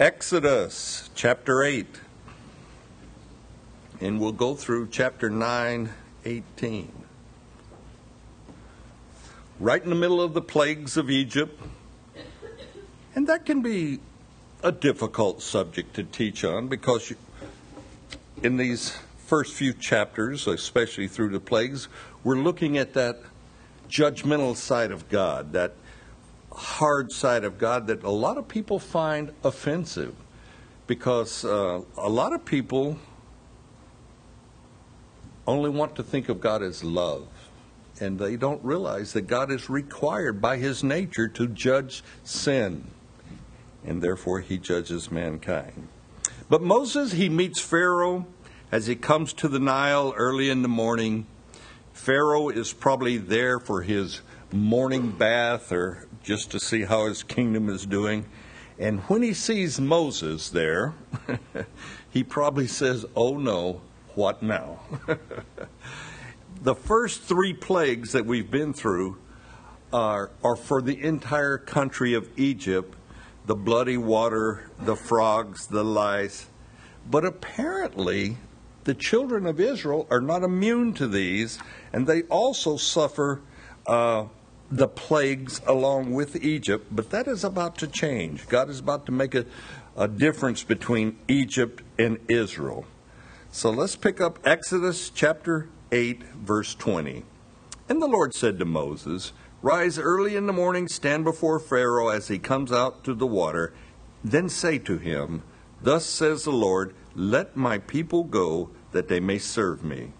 Exodus chapter 8. And we'll go through chapter 9, 18. Right in the middle of the plagues of Egypt. And that can be a difficult subject to teach on because you, in these first few chapters, especially through the plagues, we're looking at that judgmental side of God, that hard side of God that a lot of people find offensive because uh, a lot of people only want to think of God as love. And they don't realize that God is required by his nature to judge sin. And therefore, he judges mankind. But Moses, he meets Pharaoh as he comes to the Nile early in the morning. Pharaoh is probably there for his morning bath or just to see how his kingdom is doing. And when he sees Moses there, he probably says, Oh no, what now? the first three plagues that we've been through are, are for the entire country of Egypt the bloody water, the frogs, the lice. But apparently, the children of Israel are not immune to these, and they also suffer uh, the plagues along with Egypt, but that is about to change. God is about to make a, a difference between Egypt and Israel. So let's pick up Exodus chapter 8, verse 20. And the Lord said to Moses, Rise early in the morning, stand before Pharaoh as he comes out to the water, then say to him, Thus says the Lord, Let my people go, that they may serve me.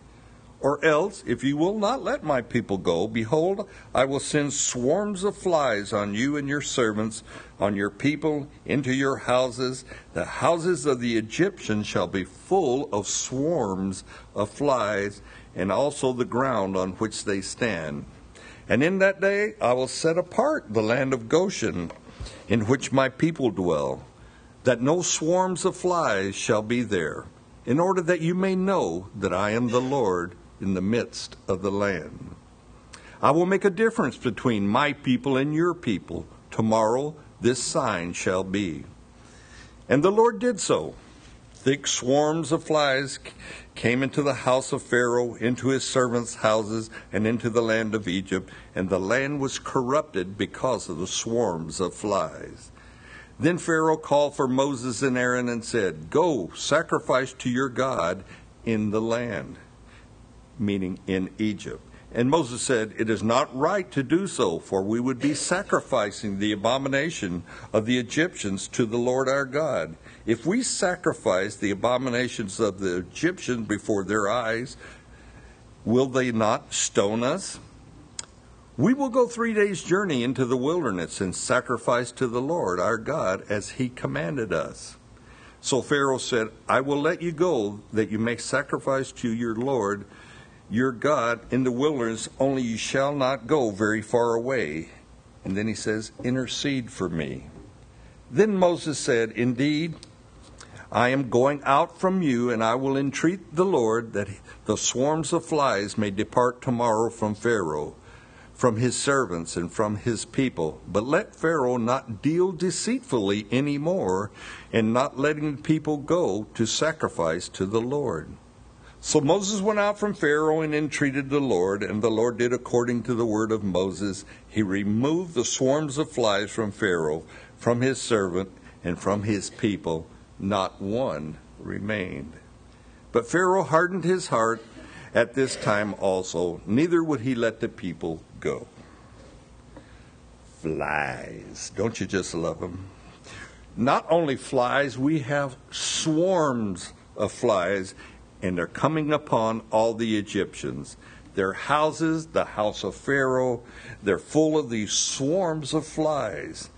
Or else, if you will not let my people go, behold, I will send swarms of flies on you and your servants, on your people, into your houses. The houses of the Egyptians shall be full of swarms of flies, and also the ground on which they stand. And in that day I will set apart the land of Goshen, in which my people dwell, that no swarms of flies shall be there, in order that you may know that I am the Lord in the midst of the land. I will make a difference between my people and your people. Tomorrow this sign shall be. And the Lord did so. Thick swarms of flies came into the house of Pharaoh, into his servants' houses, and into the land of Egypt, and the land was corrupted because of the swarms of flies. Then Pharaoh called for Moses and Aaron and said, Go, sacrifice to your God in the land meaning in Egypt. And Moses said, It is not right to do so, for we would be sacrificing the abomination of the Egyptians to the Lord our God. If we sacrifice the abominations of the Egyptians before their eyes, will they not stone us? We will go three days' journey into the wilderness and sacrifice to the Lord our God as he commanded us. So Pharaoh said, I will let you go that you may sacrifice to your Lord your God in the wilderness, only you shall not go very far away. And then he says, Intercede for me. Then Moses said, Indeed, I am going out from you, and I will entreat the Lord that the swarms of flies may depart tomorrow from Pharaoh, from his servants, and from his people. But let Pharaoh not deal deceitfully any more, and not letting the people go to sacrifice to the Lord. So Moses went out from Pharaoh and entreated the Lord, and the Lord did according to the word of Moses. He removed the swarms of flies from Pharaoh, from his servant, and from his people. Not one remained. But Pharaoh hardened his heart at this time also, neither would he let the people go. Flies. Don't you just love them? Not only flies, we have swarms of flies and they're coming upon all the Egyptians. Their houses, the house of Pharaoh, they're full of these swarms of flies.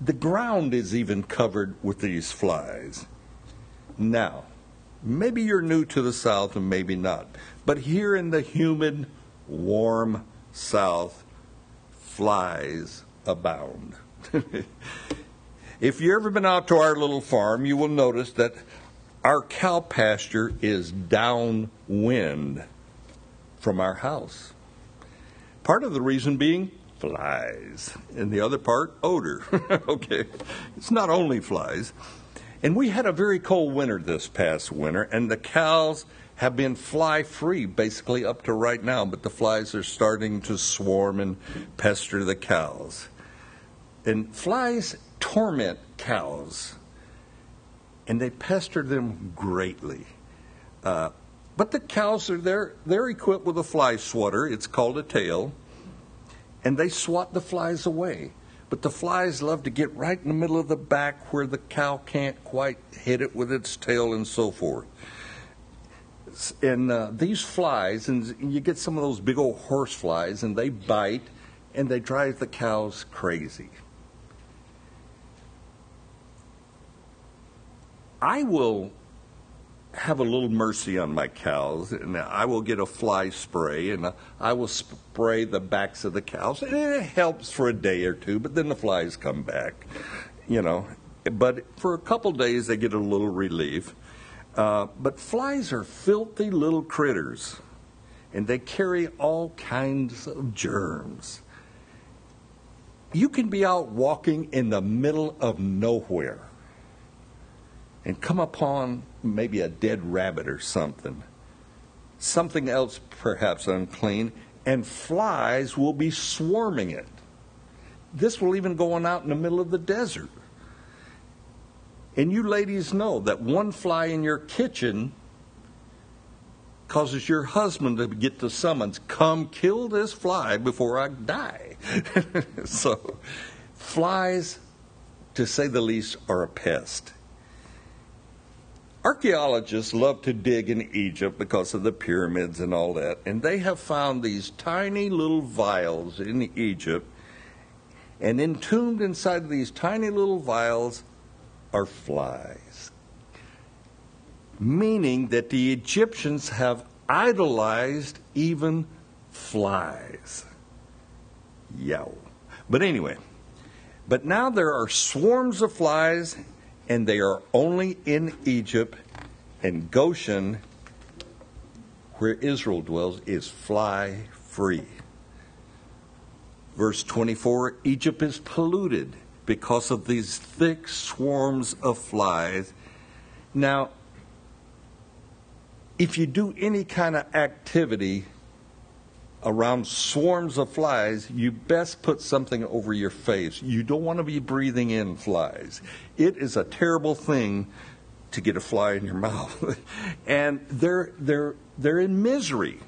The ground is even covered with these flies. Now, maybe you're new to the South and maybe not, but here in the humid, warm South, flies abound. if you've ever been out to our little farm, you will notice that our cow pasture is downwind from our house. Part of the reason being flies. And the other part, odor. okay. It's not only flies. And we had a very cold winter this past winter, and the cows have been fly free basically up to right now, but the flies are starting to swarm and pester the cows. And flies torment cows, and they pester them greatly. Uh, but the cows are there, they're equipped with a fly swatter, it's called a tail, and they swat the flies away. But the flies love to get right in the middle of the back where the cow can't quite hit it with its tail and so forth. And uh, these flies, and you get some of those big old horse flies, and they bite and they drive the cows crazy. I will have a little mercy on my cows, and I will get a fly spray, and I will spray the backs of the cows, and it helps for a day or two, but then the flies come back, you know. But for a couple days, they get a little relief. Uh, but flies are filthy little critters, and they carry all kinds of germs. You can be out walking in the middle of nowhere and come upon maybe a dead rabbit or something, something else perhaps unclean, and flies will be swarming it. This will even go on out in the middle of the desert. And you ladies know that one fly in your kitchen causes your husband to get the summons come kill this fly before I die. so, flies, to say the least, are a pest. Archaeologists love to dig in Egypt because of the pyramids and all that, and they have found these tiny little vials in Egypt, and entombed inside these tiny little vials are flies. Meaning that the Egyptians have idolized even flies. Yow. But anyway, but now there are swarms of flies and they are only in Egypt, and Goshen, where Israel dwells, is fly free. Verse 24 Egypt is polluted because of these thick swarms of flies. Now, if you do any kind of activity around swarms of flies, you best put something over your face. You don't want to be breathing in flies. It is a terrible thing to get a fly in your mouth. and they're, they're, they're in misery.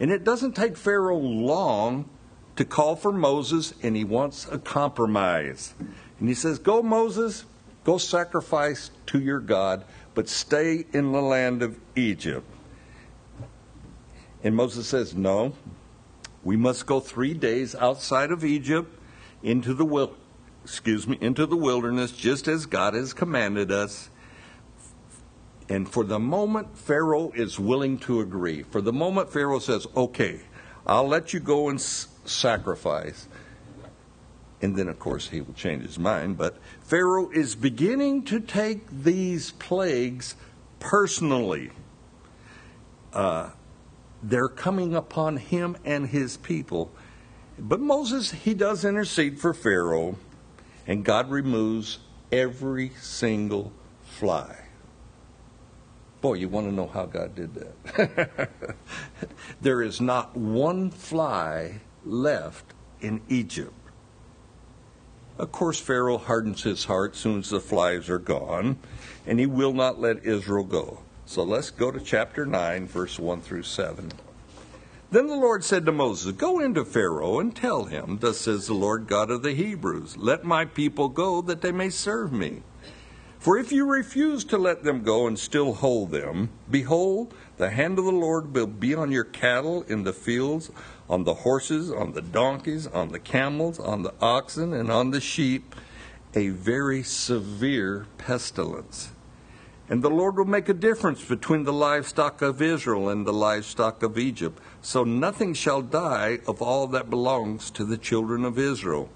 And it doesn't take Pharaoh long to call for Moses, and he wants a compromise. And he says, Go, Moses, go sacrifice to your God, but stay in the land of Egypt. And Moses says, No, we must go three days outside of Egypt into the wil- excuse me, into the wilderness, just as God has commanded us. And for the moment, Pharaoh is willing to agree. For the moment, Pharaoh says, Okay, I'll let you go and s- sacrifice. And then, of course, he will change his mind. But Pharaoh is beginning to take these plagues personally. Uh, they're coming upon him and his people. But Moses, he does intercede for Pharaoh, and God removes every single fly. Boy, you want to know how God did that. there is not one fly left in Egypt. Of course, Pharaoh hardens his heart soon as the flies are gone, and he will not let Israel go. So let's go to chapter 9, verse 1 through 7. Then the Lord said to Moses, Go into Pharaoh and tell him, Thus says the Lord God of the Hebrews, Let my people go that they may serve me. For if you refuse to let them go and still hold them, behold, the hand of the Lord will be on your cattle in the fields, on the horses, on the donkeys, on the camels, on the oxen, and on the sheep, a very severe pestilence. And the Lord will make a difference between the livestock of Israel and the livestock of Egypt. So nothing shall die of all that belongs to the children of Israel.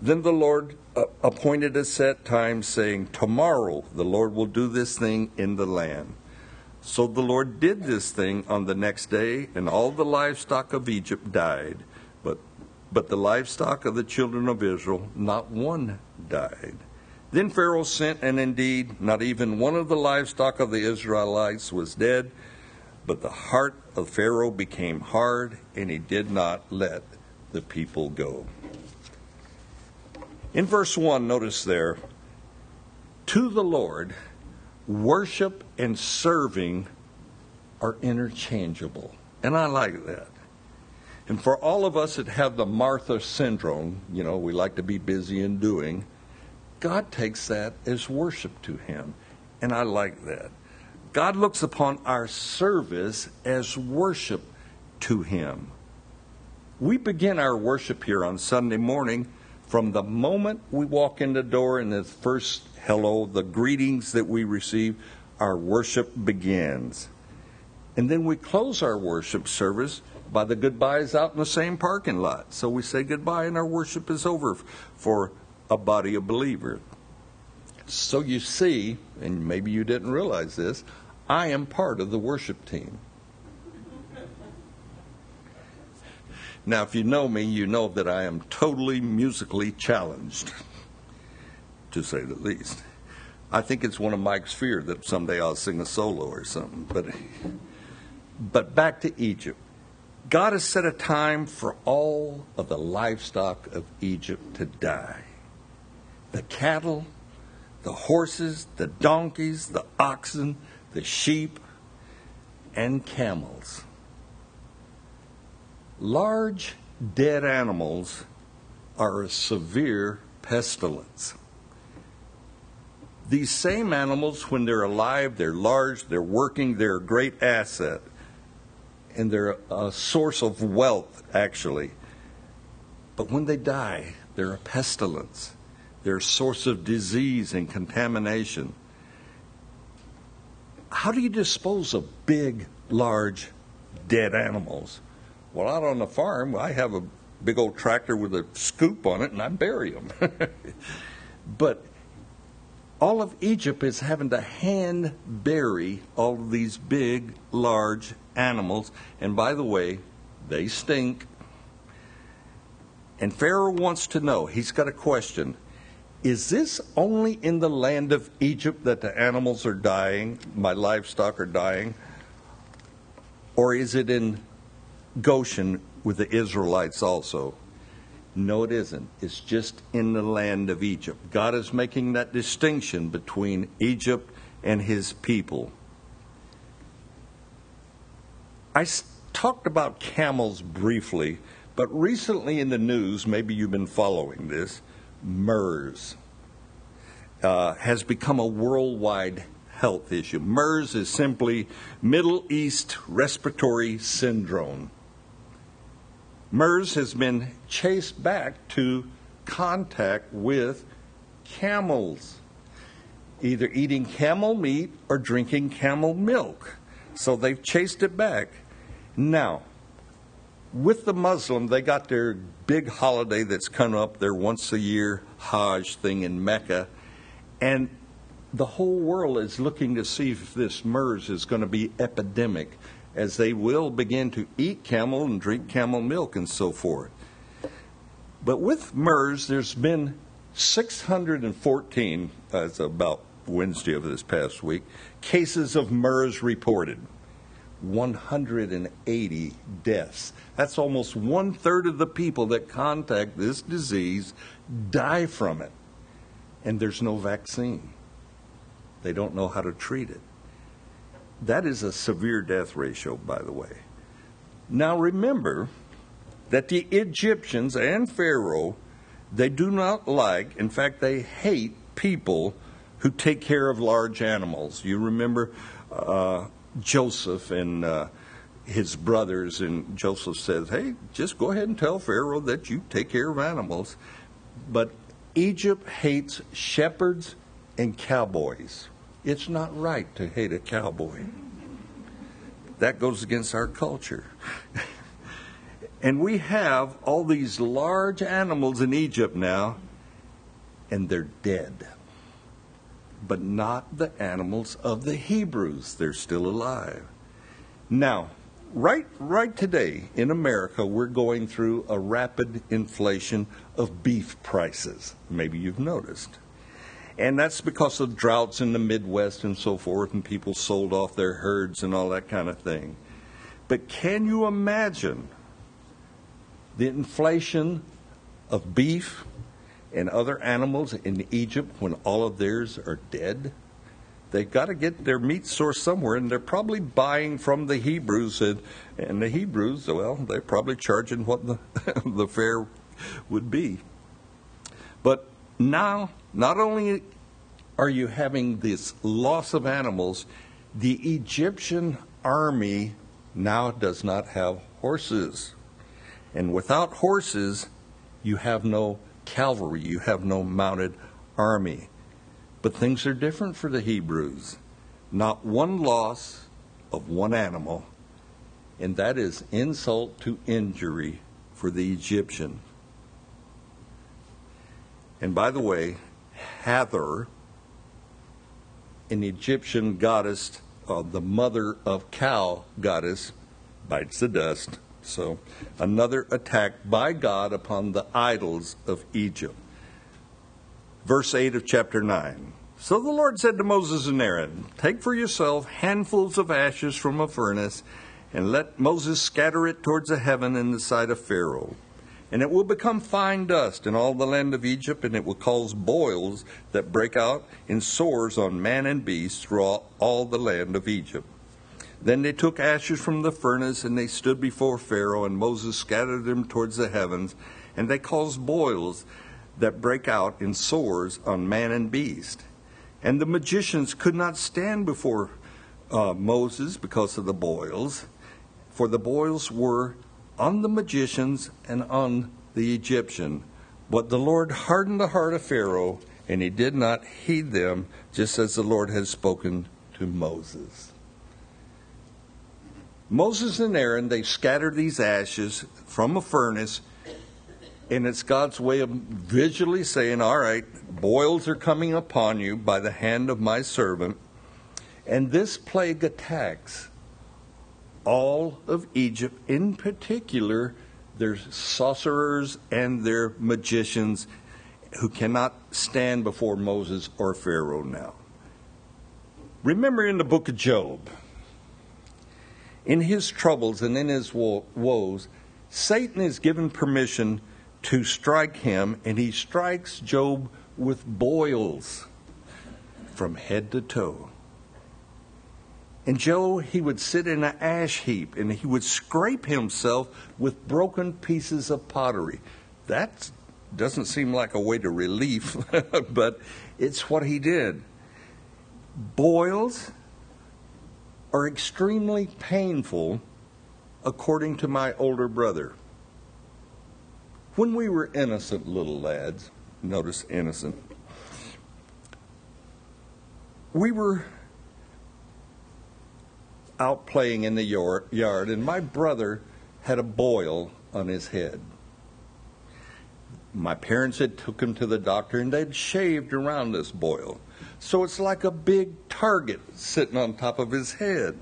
Then the Lord uh, appointed a set time, saying, Tomorrow the Lord will do this thing in the land. So the Lord did this thing on the next day, and all the livestock of Egypt died. But But the livestock of the children of Israel, not one died. Then Pharaoh sent, and indeed, not even one of the livestock of the Israelites was dead. But the heart of Pharaoh became hard, and he did not let the people go. In verse 1, notice there, to the Lord, worship and serving are interchangeable. And I like that. And for all of us that have the Martha syndrome, you know, we like to be busy and doing, God takes that as worship to Him. And I like that. God looks upon our service as worship to Him. We begin our worship here on Sunday morning from the moment we walk in the door and the first hello, the greetings that we receive, our worship begins. And then we close our worship service by the goodbyes out in the same parking lot. So we say goodbye and our worship is over for a body of believers. So you see, and maybe you didn't realize this, I am part of the worship team. Now, if you know me, you know that I am totally musically challenged, to say the least. I think it's one of Mike's fear that someday I'll sing a solo or something. But, but back to Egypt. God has set a time for all of the livestock of Egypt to die the cattle, the horses, the donkeys, the oxen, the sheep, and camels. Large dead animals are a severe pestilence. These same animals, when they're alive, they're large, they're working, they're a great asset and they're a source of wealth, actually. But when they die, they're a pestilence. They're source of disease and contamination. How do you dispose of big, large, dead animals? Well, out on the farm, I have a big old tractor with a scoop on it, and I bury them. but all of Egypt is having to hand bury all of these big, large animals. And by the way, they stink. And Pharaoh wants to know, he's got a question. Is this only in the land of Egypt that the animals are dying, my livestock are dying? Or is it in Goshen with the Israelites also? No, it isn't. It's just in the land of Egypt. God is making that distinction between Egypt and his people. I talked about camels briefly, but recently in the news, maybe you've been following this, MERS uh, has become a worldwide health issue. MERS is simply Middle East Respiratory Syndrome. MERS has been chased back to contact with camels, either eating camel meat or drinking camel milk. So they've chased it back. Now, with the Muslim, they got their big holiday that's coming up, their once a year Hajj thing in Mecca, and the whole world is looking to see if this MERS is going to be epidemic as they will begin to eat camel and drink camel milk and so forth. But with MERS, there's been 614, as uh, about Wednesday of this past week, cases of MERS reported. 180 deaths. That's almost one third of the people that contact this disease die from it. And there's no vaccine. They don't know how to treat it. That is a severe death ratio, by the way. Now remember that the Egyptians and Pharaoh, they do not like, in fact, they hate people who take care of large animals. You remember uh, Joseph and uh, his brothers, and Joseph says, Hey, just go ahead and tell Pharaoh that you take care of animals. But Egypt hates shepherds and cowboys. It's not right to hate a cowboy. That goes against our culture. and we have all these large animals in Egypt now, and they're dead. But not the animals of the Hebrews. They're still alive. Now, Right, right today in America, we're going through a rapid inflation of beef prices. Maybe you've noticed. And that's because of droughts in the Midwest and so forth, and people sold off their herds and all that kind of thing. But can you imagine the inflation of beef and other animals in Egypt when all of theirs are dead? They've got to get their meat source somewhere, and they're probably buying from the Hebrews. And, and the Hebrews, well, they're probably charging what the, the fare would be. But now, not only are you having this loss of animals, the Egyptian army now does not have horses. And without horses, you have no cavalry, you have no mounted army. But things are different for the Hebrews. Not one loss of one animal, and that is insult to injury for the Egyptian. And by the way, Hathor, an Egyptian goddess, uh, the mother of cow goddess, bites the dust. So, another attack by God upon the idols of Egypt. Verse 8 of chapter 9. So the Lord said to Moses and Aaron, Take for yourself handfuls of ashes from a furnace, and let Moses scatter it towards the heaven in the sight of Pharaoh. And it will become fine dust in all the land of Egypt, and it will cause boils that break out in sores on man and beast throughout all the land of Egypt. Then they took ashes from the furnace, and they stood before Pharaoh, and Moses scattered them towards the heavens, and they caused boils that break out in sores on man and beast. And the magicians could not stand before uh, Moses because of the boils, for the boils were on the magicians and on the Egyptian. But the Lord hardened the heart of Pharaoh, and he did not heed them, just as the Lord had spoken to Moses. Moses and Aaron, they scatter these ashes from a furnace and it's God's way of visually saying, All right, boils are coming upon you by the hand of my servant. And this plague attacks all of Egypt, in particular, their sorcerers and their magicians who cannot stand before Moses or Pharaoh now. Remember in the book of Job, in his troubles and in his woes, Satan is given permission to strike him, and he strikes Job with boils from head to toe. And Job, he would sit in an ash heap and he would scrape himself with broken pieces of pottery. That doesn't seem like a way to relief, but it's what he did. Boils are extremely painful, according to my older brother. When we were innocent little lads, notice innocent, we were out playing in the yard, and my brother had a boil on his head. My parents had took him to the doctor, and they'd shaved around this boil. So it's like a big target sitting on top of his head.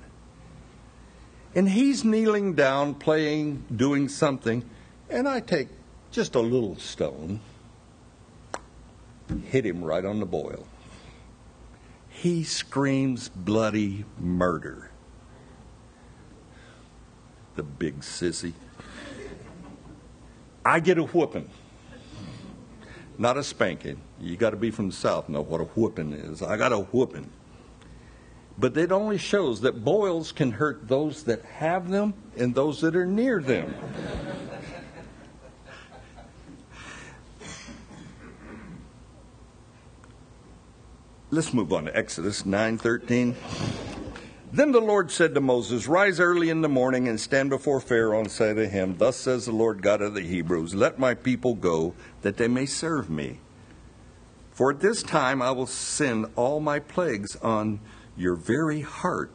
And he's kneeling down, playing, doing something, and I take just a little stone hit him right on the boil. He screams bloody murder. The big sissy. I get a whooping. Not a spanking. You got to be from the South, know what a whooping is. I got a whooping. But it only shows that boils can hurt those that have them and those that are near them. Let's move on to Exodus 9:13. Then the Lord said to Moses, Rise early in the morning and stand before Pharaoh and say to him, Thus says the Lord God of the Hebrews, Let my people go, that they may serve me. For at this time I will send all my plagues on your very heart,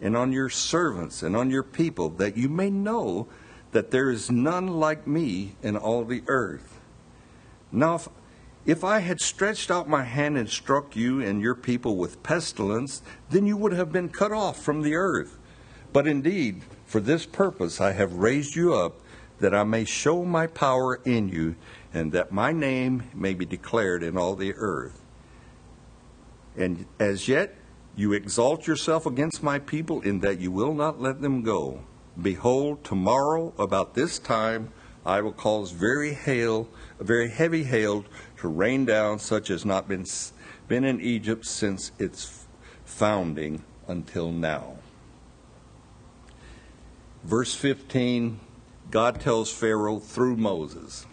and on your servants, and on your people, that you may know that there is none like me in all the earth. Now, if I had stretched out my hand and struck you and your people with pestilence, then you would have been cut off from the earth. But indeed, For this purpose I have raised you up, that I may show my power in you, and that my name may be declared in all the earth. And as yet you exalt yourself against my people, in that you will not let them go. Behold, tomorrow about this time I will cause very hail, very heavy hail, to rain down, such as not been been in Egypt since its founding until now. Verse 15, God tells Pharaoh through Moses.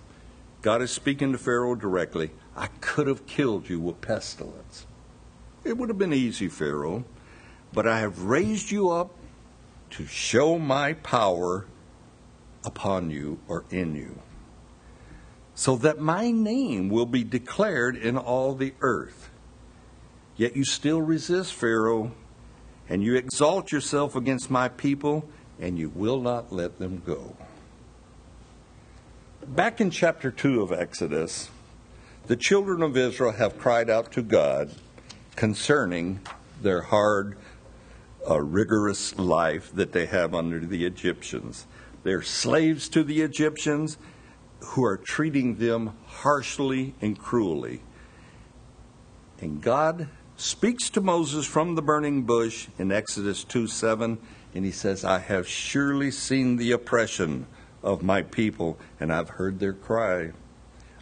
God is speaking to Pharaoh directly. I could have killed you with pestilence. It would have been easy, Pharaoh, but I have raised you up to show my power upon you or in you, so that my name will be declared in all the earth. Yet you still resist, Pharaoh, and you exalt yourself against my people, and you will not let them go. Back in chapter 2 of Exodus, the children of Israel have cried out to God concerning their hard, uh, rigorous life that they have under the Egyptians. They're slaves to the Egyptians who are treating them harshly and cruelly. And God speaks to Moses from the burning bush in Exodus 2 7, and he says, I have surely seen the oppression of my people, and I've heard their cry.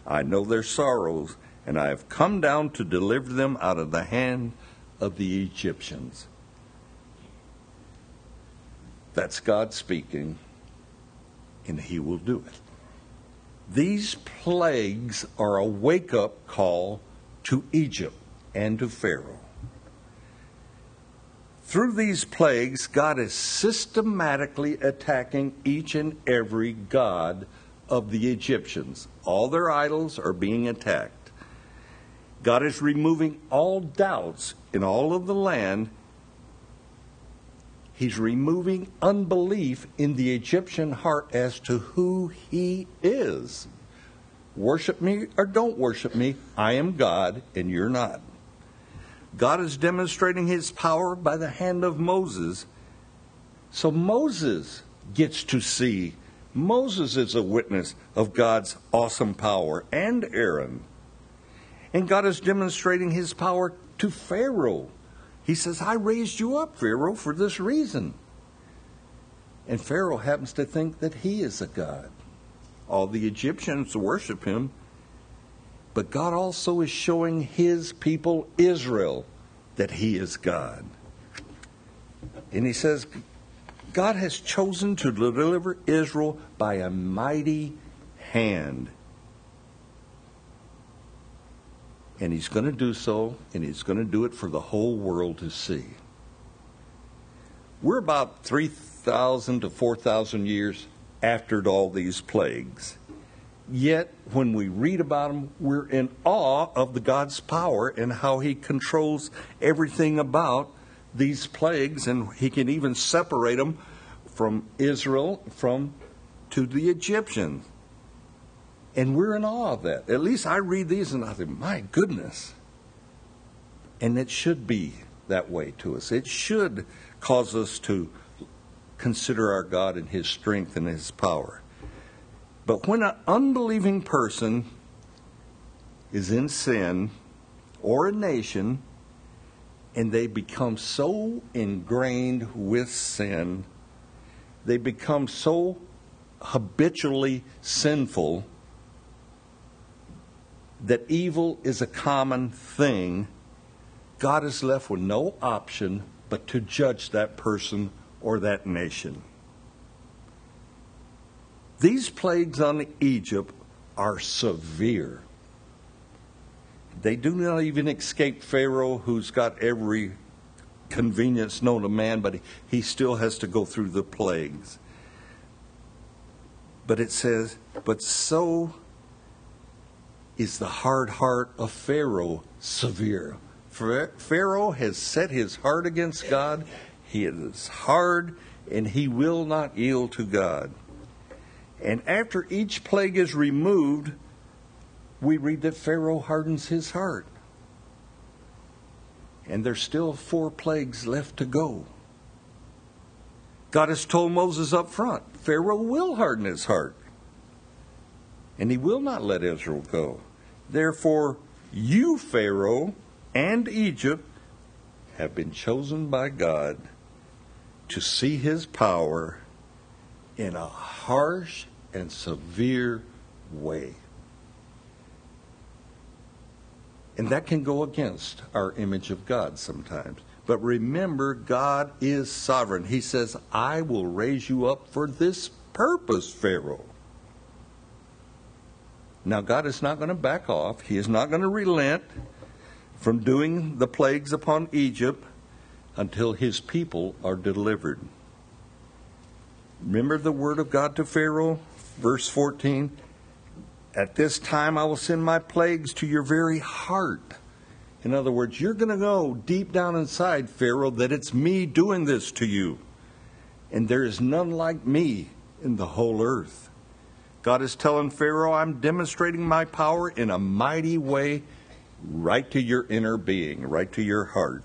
I know their sorrows, and I have come down to deliver them out of the hand of the Egyptians. That's God speaking, and He will do it. These plagues are a wake up call to Egypt and to Pharaoh. Through these plagues, God is systematically attacking each and every god of the Egyptians. All their idols are being attacked. God is removing all doubts in all of the land. He's removing unbelief in the Egyptian heart as to who He is. Worship me or don't worship me. I am God and you're not. God is demonstrating his power by the hand of Moses. So Moses gets to see. Moses is a witness of God's awesome power, and Aaron. And God is demonstrating his power to Pharaoh. He says, I raised you up, Pharaoh, for this reason. And Pharaoh happens to think that he is a God. All the Egyptians worship him, but God also is showing his people, Israel, that he is God. And he says, God has chosen to deliver Israel by a mighty hand. And he's going to do so, and he's going to do it for the whole world to see. We're about 3,000 to 4,000 years after all these plagues. Yet, when we read about them, we're in awe of the God's power and how He controls everything about these plagues, and He can even separate them from Israel from to the Egyptians. And we're in awe of that. At least I read these and I think, my goodness. And it should be that way to us. It should cause us to consider our God and His strength and His power. But when an unbelieving person is in sin, or a nation, and they become so ingrained with sin, they become so habitually sinful that evil is a common thing, God is left with no option but to judge that person or that nation. These plagues on Egypt are severe. They do not even escape Pharaoh, who's got every convenience known to man, but he still has to go through the plagues. But it says, but so is the hard heart of Pharaoh severe. Pharaoh has set his heart against God. He is hard and he will not yield to God. And after each plague is removed, we read that Pharaoh hardens his heart. And there's still four plagues left to go. God has told Moses up front Pharaoh will harden his heart, and he will not let Israel go. Therefore, you, Pharaoh, and Egypt have been chosen by God to see his power in a harsh and severe way. And that can go against our image of God sometimes. But remember, God is sovereign. He says, I will raise you up for this purpose, Pharaoh. Now, God is not going to back off. He is not going to relent from doing the plagues upon Egypt until his people are delivered. Remember the word of God to Pharaoh, verse 14? At this time I will send my plagues to your very heart. In other words, you're going to know deep down inside, Pharaoh, that it's me doing this to you. And there is none like me in the whole earth. God is telling Pharaoh, I'm demonstrating my power in a mighty way right to your inner being, right to your heart.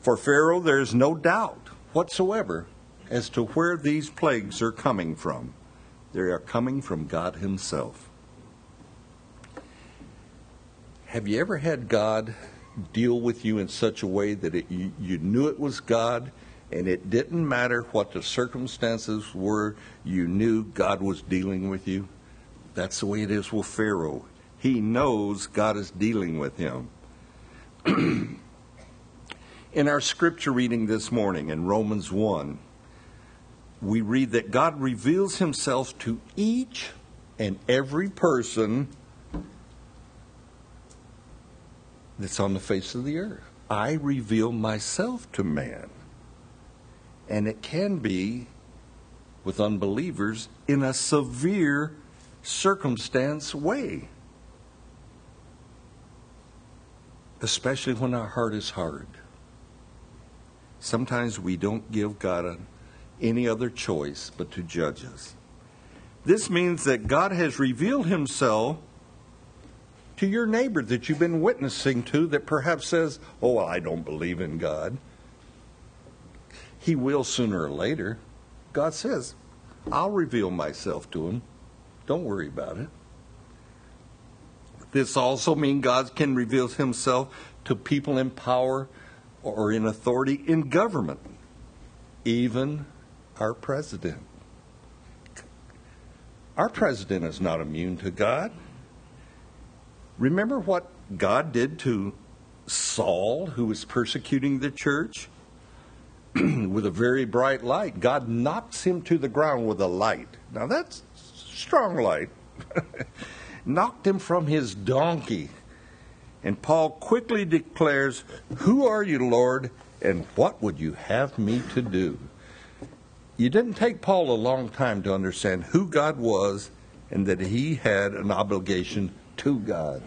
For Pharaoh, there is no doubt whatsoever as to where these plagues are coming from. They are coming from God Himself. Have you ever had God deal with you in such a way that it, you, you knew it was God and it didn't matter what the circumstances were, you knew God was dealing with you? That's the way it is with Pharaoh. He knows God is dealing with him. in our scripture reading this morning in Romans 1, we read that God reveals himself to each and every person that's on the face of the earth. I reveal myself to man. And it can be with unbelievers in a severe circumstance way. Especially when our heart is hard. Sometimes we don't give God any other choice but to judge us. This means that God has revealed himself to your neighbor that you've been witnessing to that perhaps says, Oh, I don't believe in God. He will sooner or later. God says, I'll reveal myself to him. Don't worry about it. This also means God can reveal himself to people in power or in authority in government, even our president. Our president is not immune to God. Remember what God did to Saul, who was persecuting the church? with a very bright light. God knocks him to the ground with a light. Now that's strong light. Knocked him from his donkey. And Paul quickly declares, Who are you, Lord, and what would you have me to do? you didn't take Paul a long time to understand who God was and that he had an obligation to God.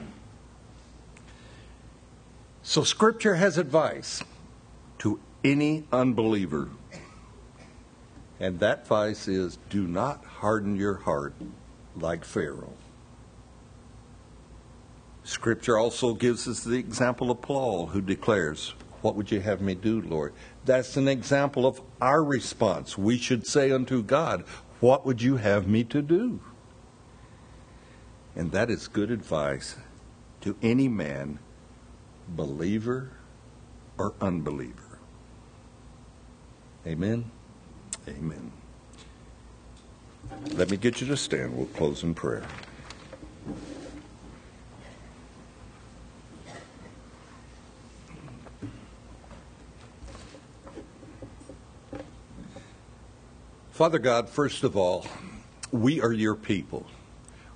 So, Scripture has advice any unbeliever. And that advice is do not harden your heart like Pharaoh. Scripture also gives us the example of Paul, who declares, What would you have me do, Lord? That's an example of our response. We should say unto God, What would you have me to do? And that is good advice to any man, believer or unbeliever. Amen. Amen. Let me get you to stand. We'll close in prayer. Father God, first of all, we are your people.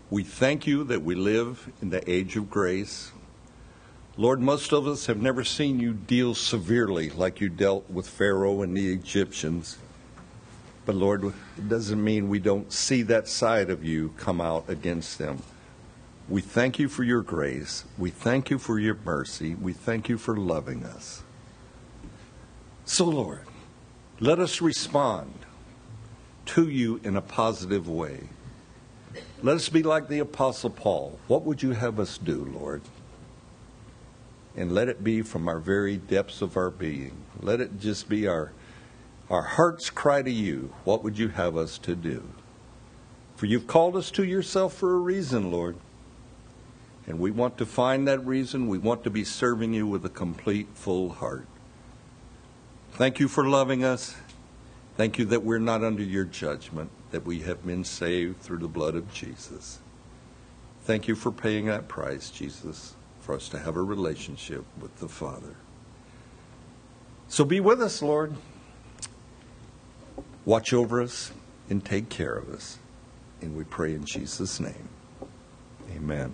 We thank you that we live in the age of grace. Lord, most of us have never seen you deal severely like you dealt with Pharaoh and the Egyptians. But Lord, it doesn't mean we don't see that side of you come out against them. We thank you for your grace. We thank you for your mercy. We thank you for loving us. So, Lord, let us respond to you in a positive way. Let us be like the Apostle Paul. What would you have us do, Lord? And let it be from our very depths of our being. Let it just be our Our hearts cry to you, What would you have us to do? For you've called us to yourself for a reason, Lord. And we want to find that reason. We want to be serving you with a complete, full heart. Thank you for loving us. Thank you that we're not under your judgment, that we have been saved through the blood of Jesus. Thank you for paying that price, Jesus, for us to have a relationship with the Father. So be with us, Lord. Watch over us and take care of us. And we pray in Jesus' name. Amen.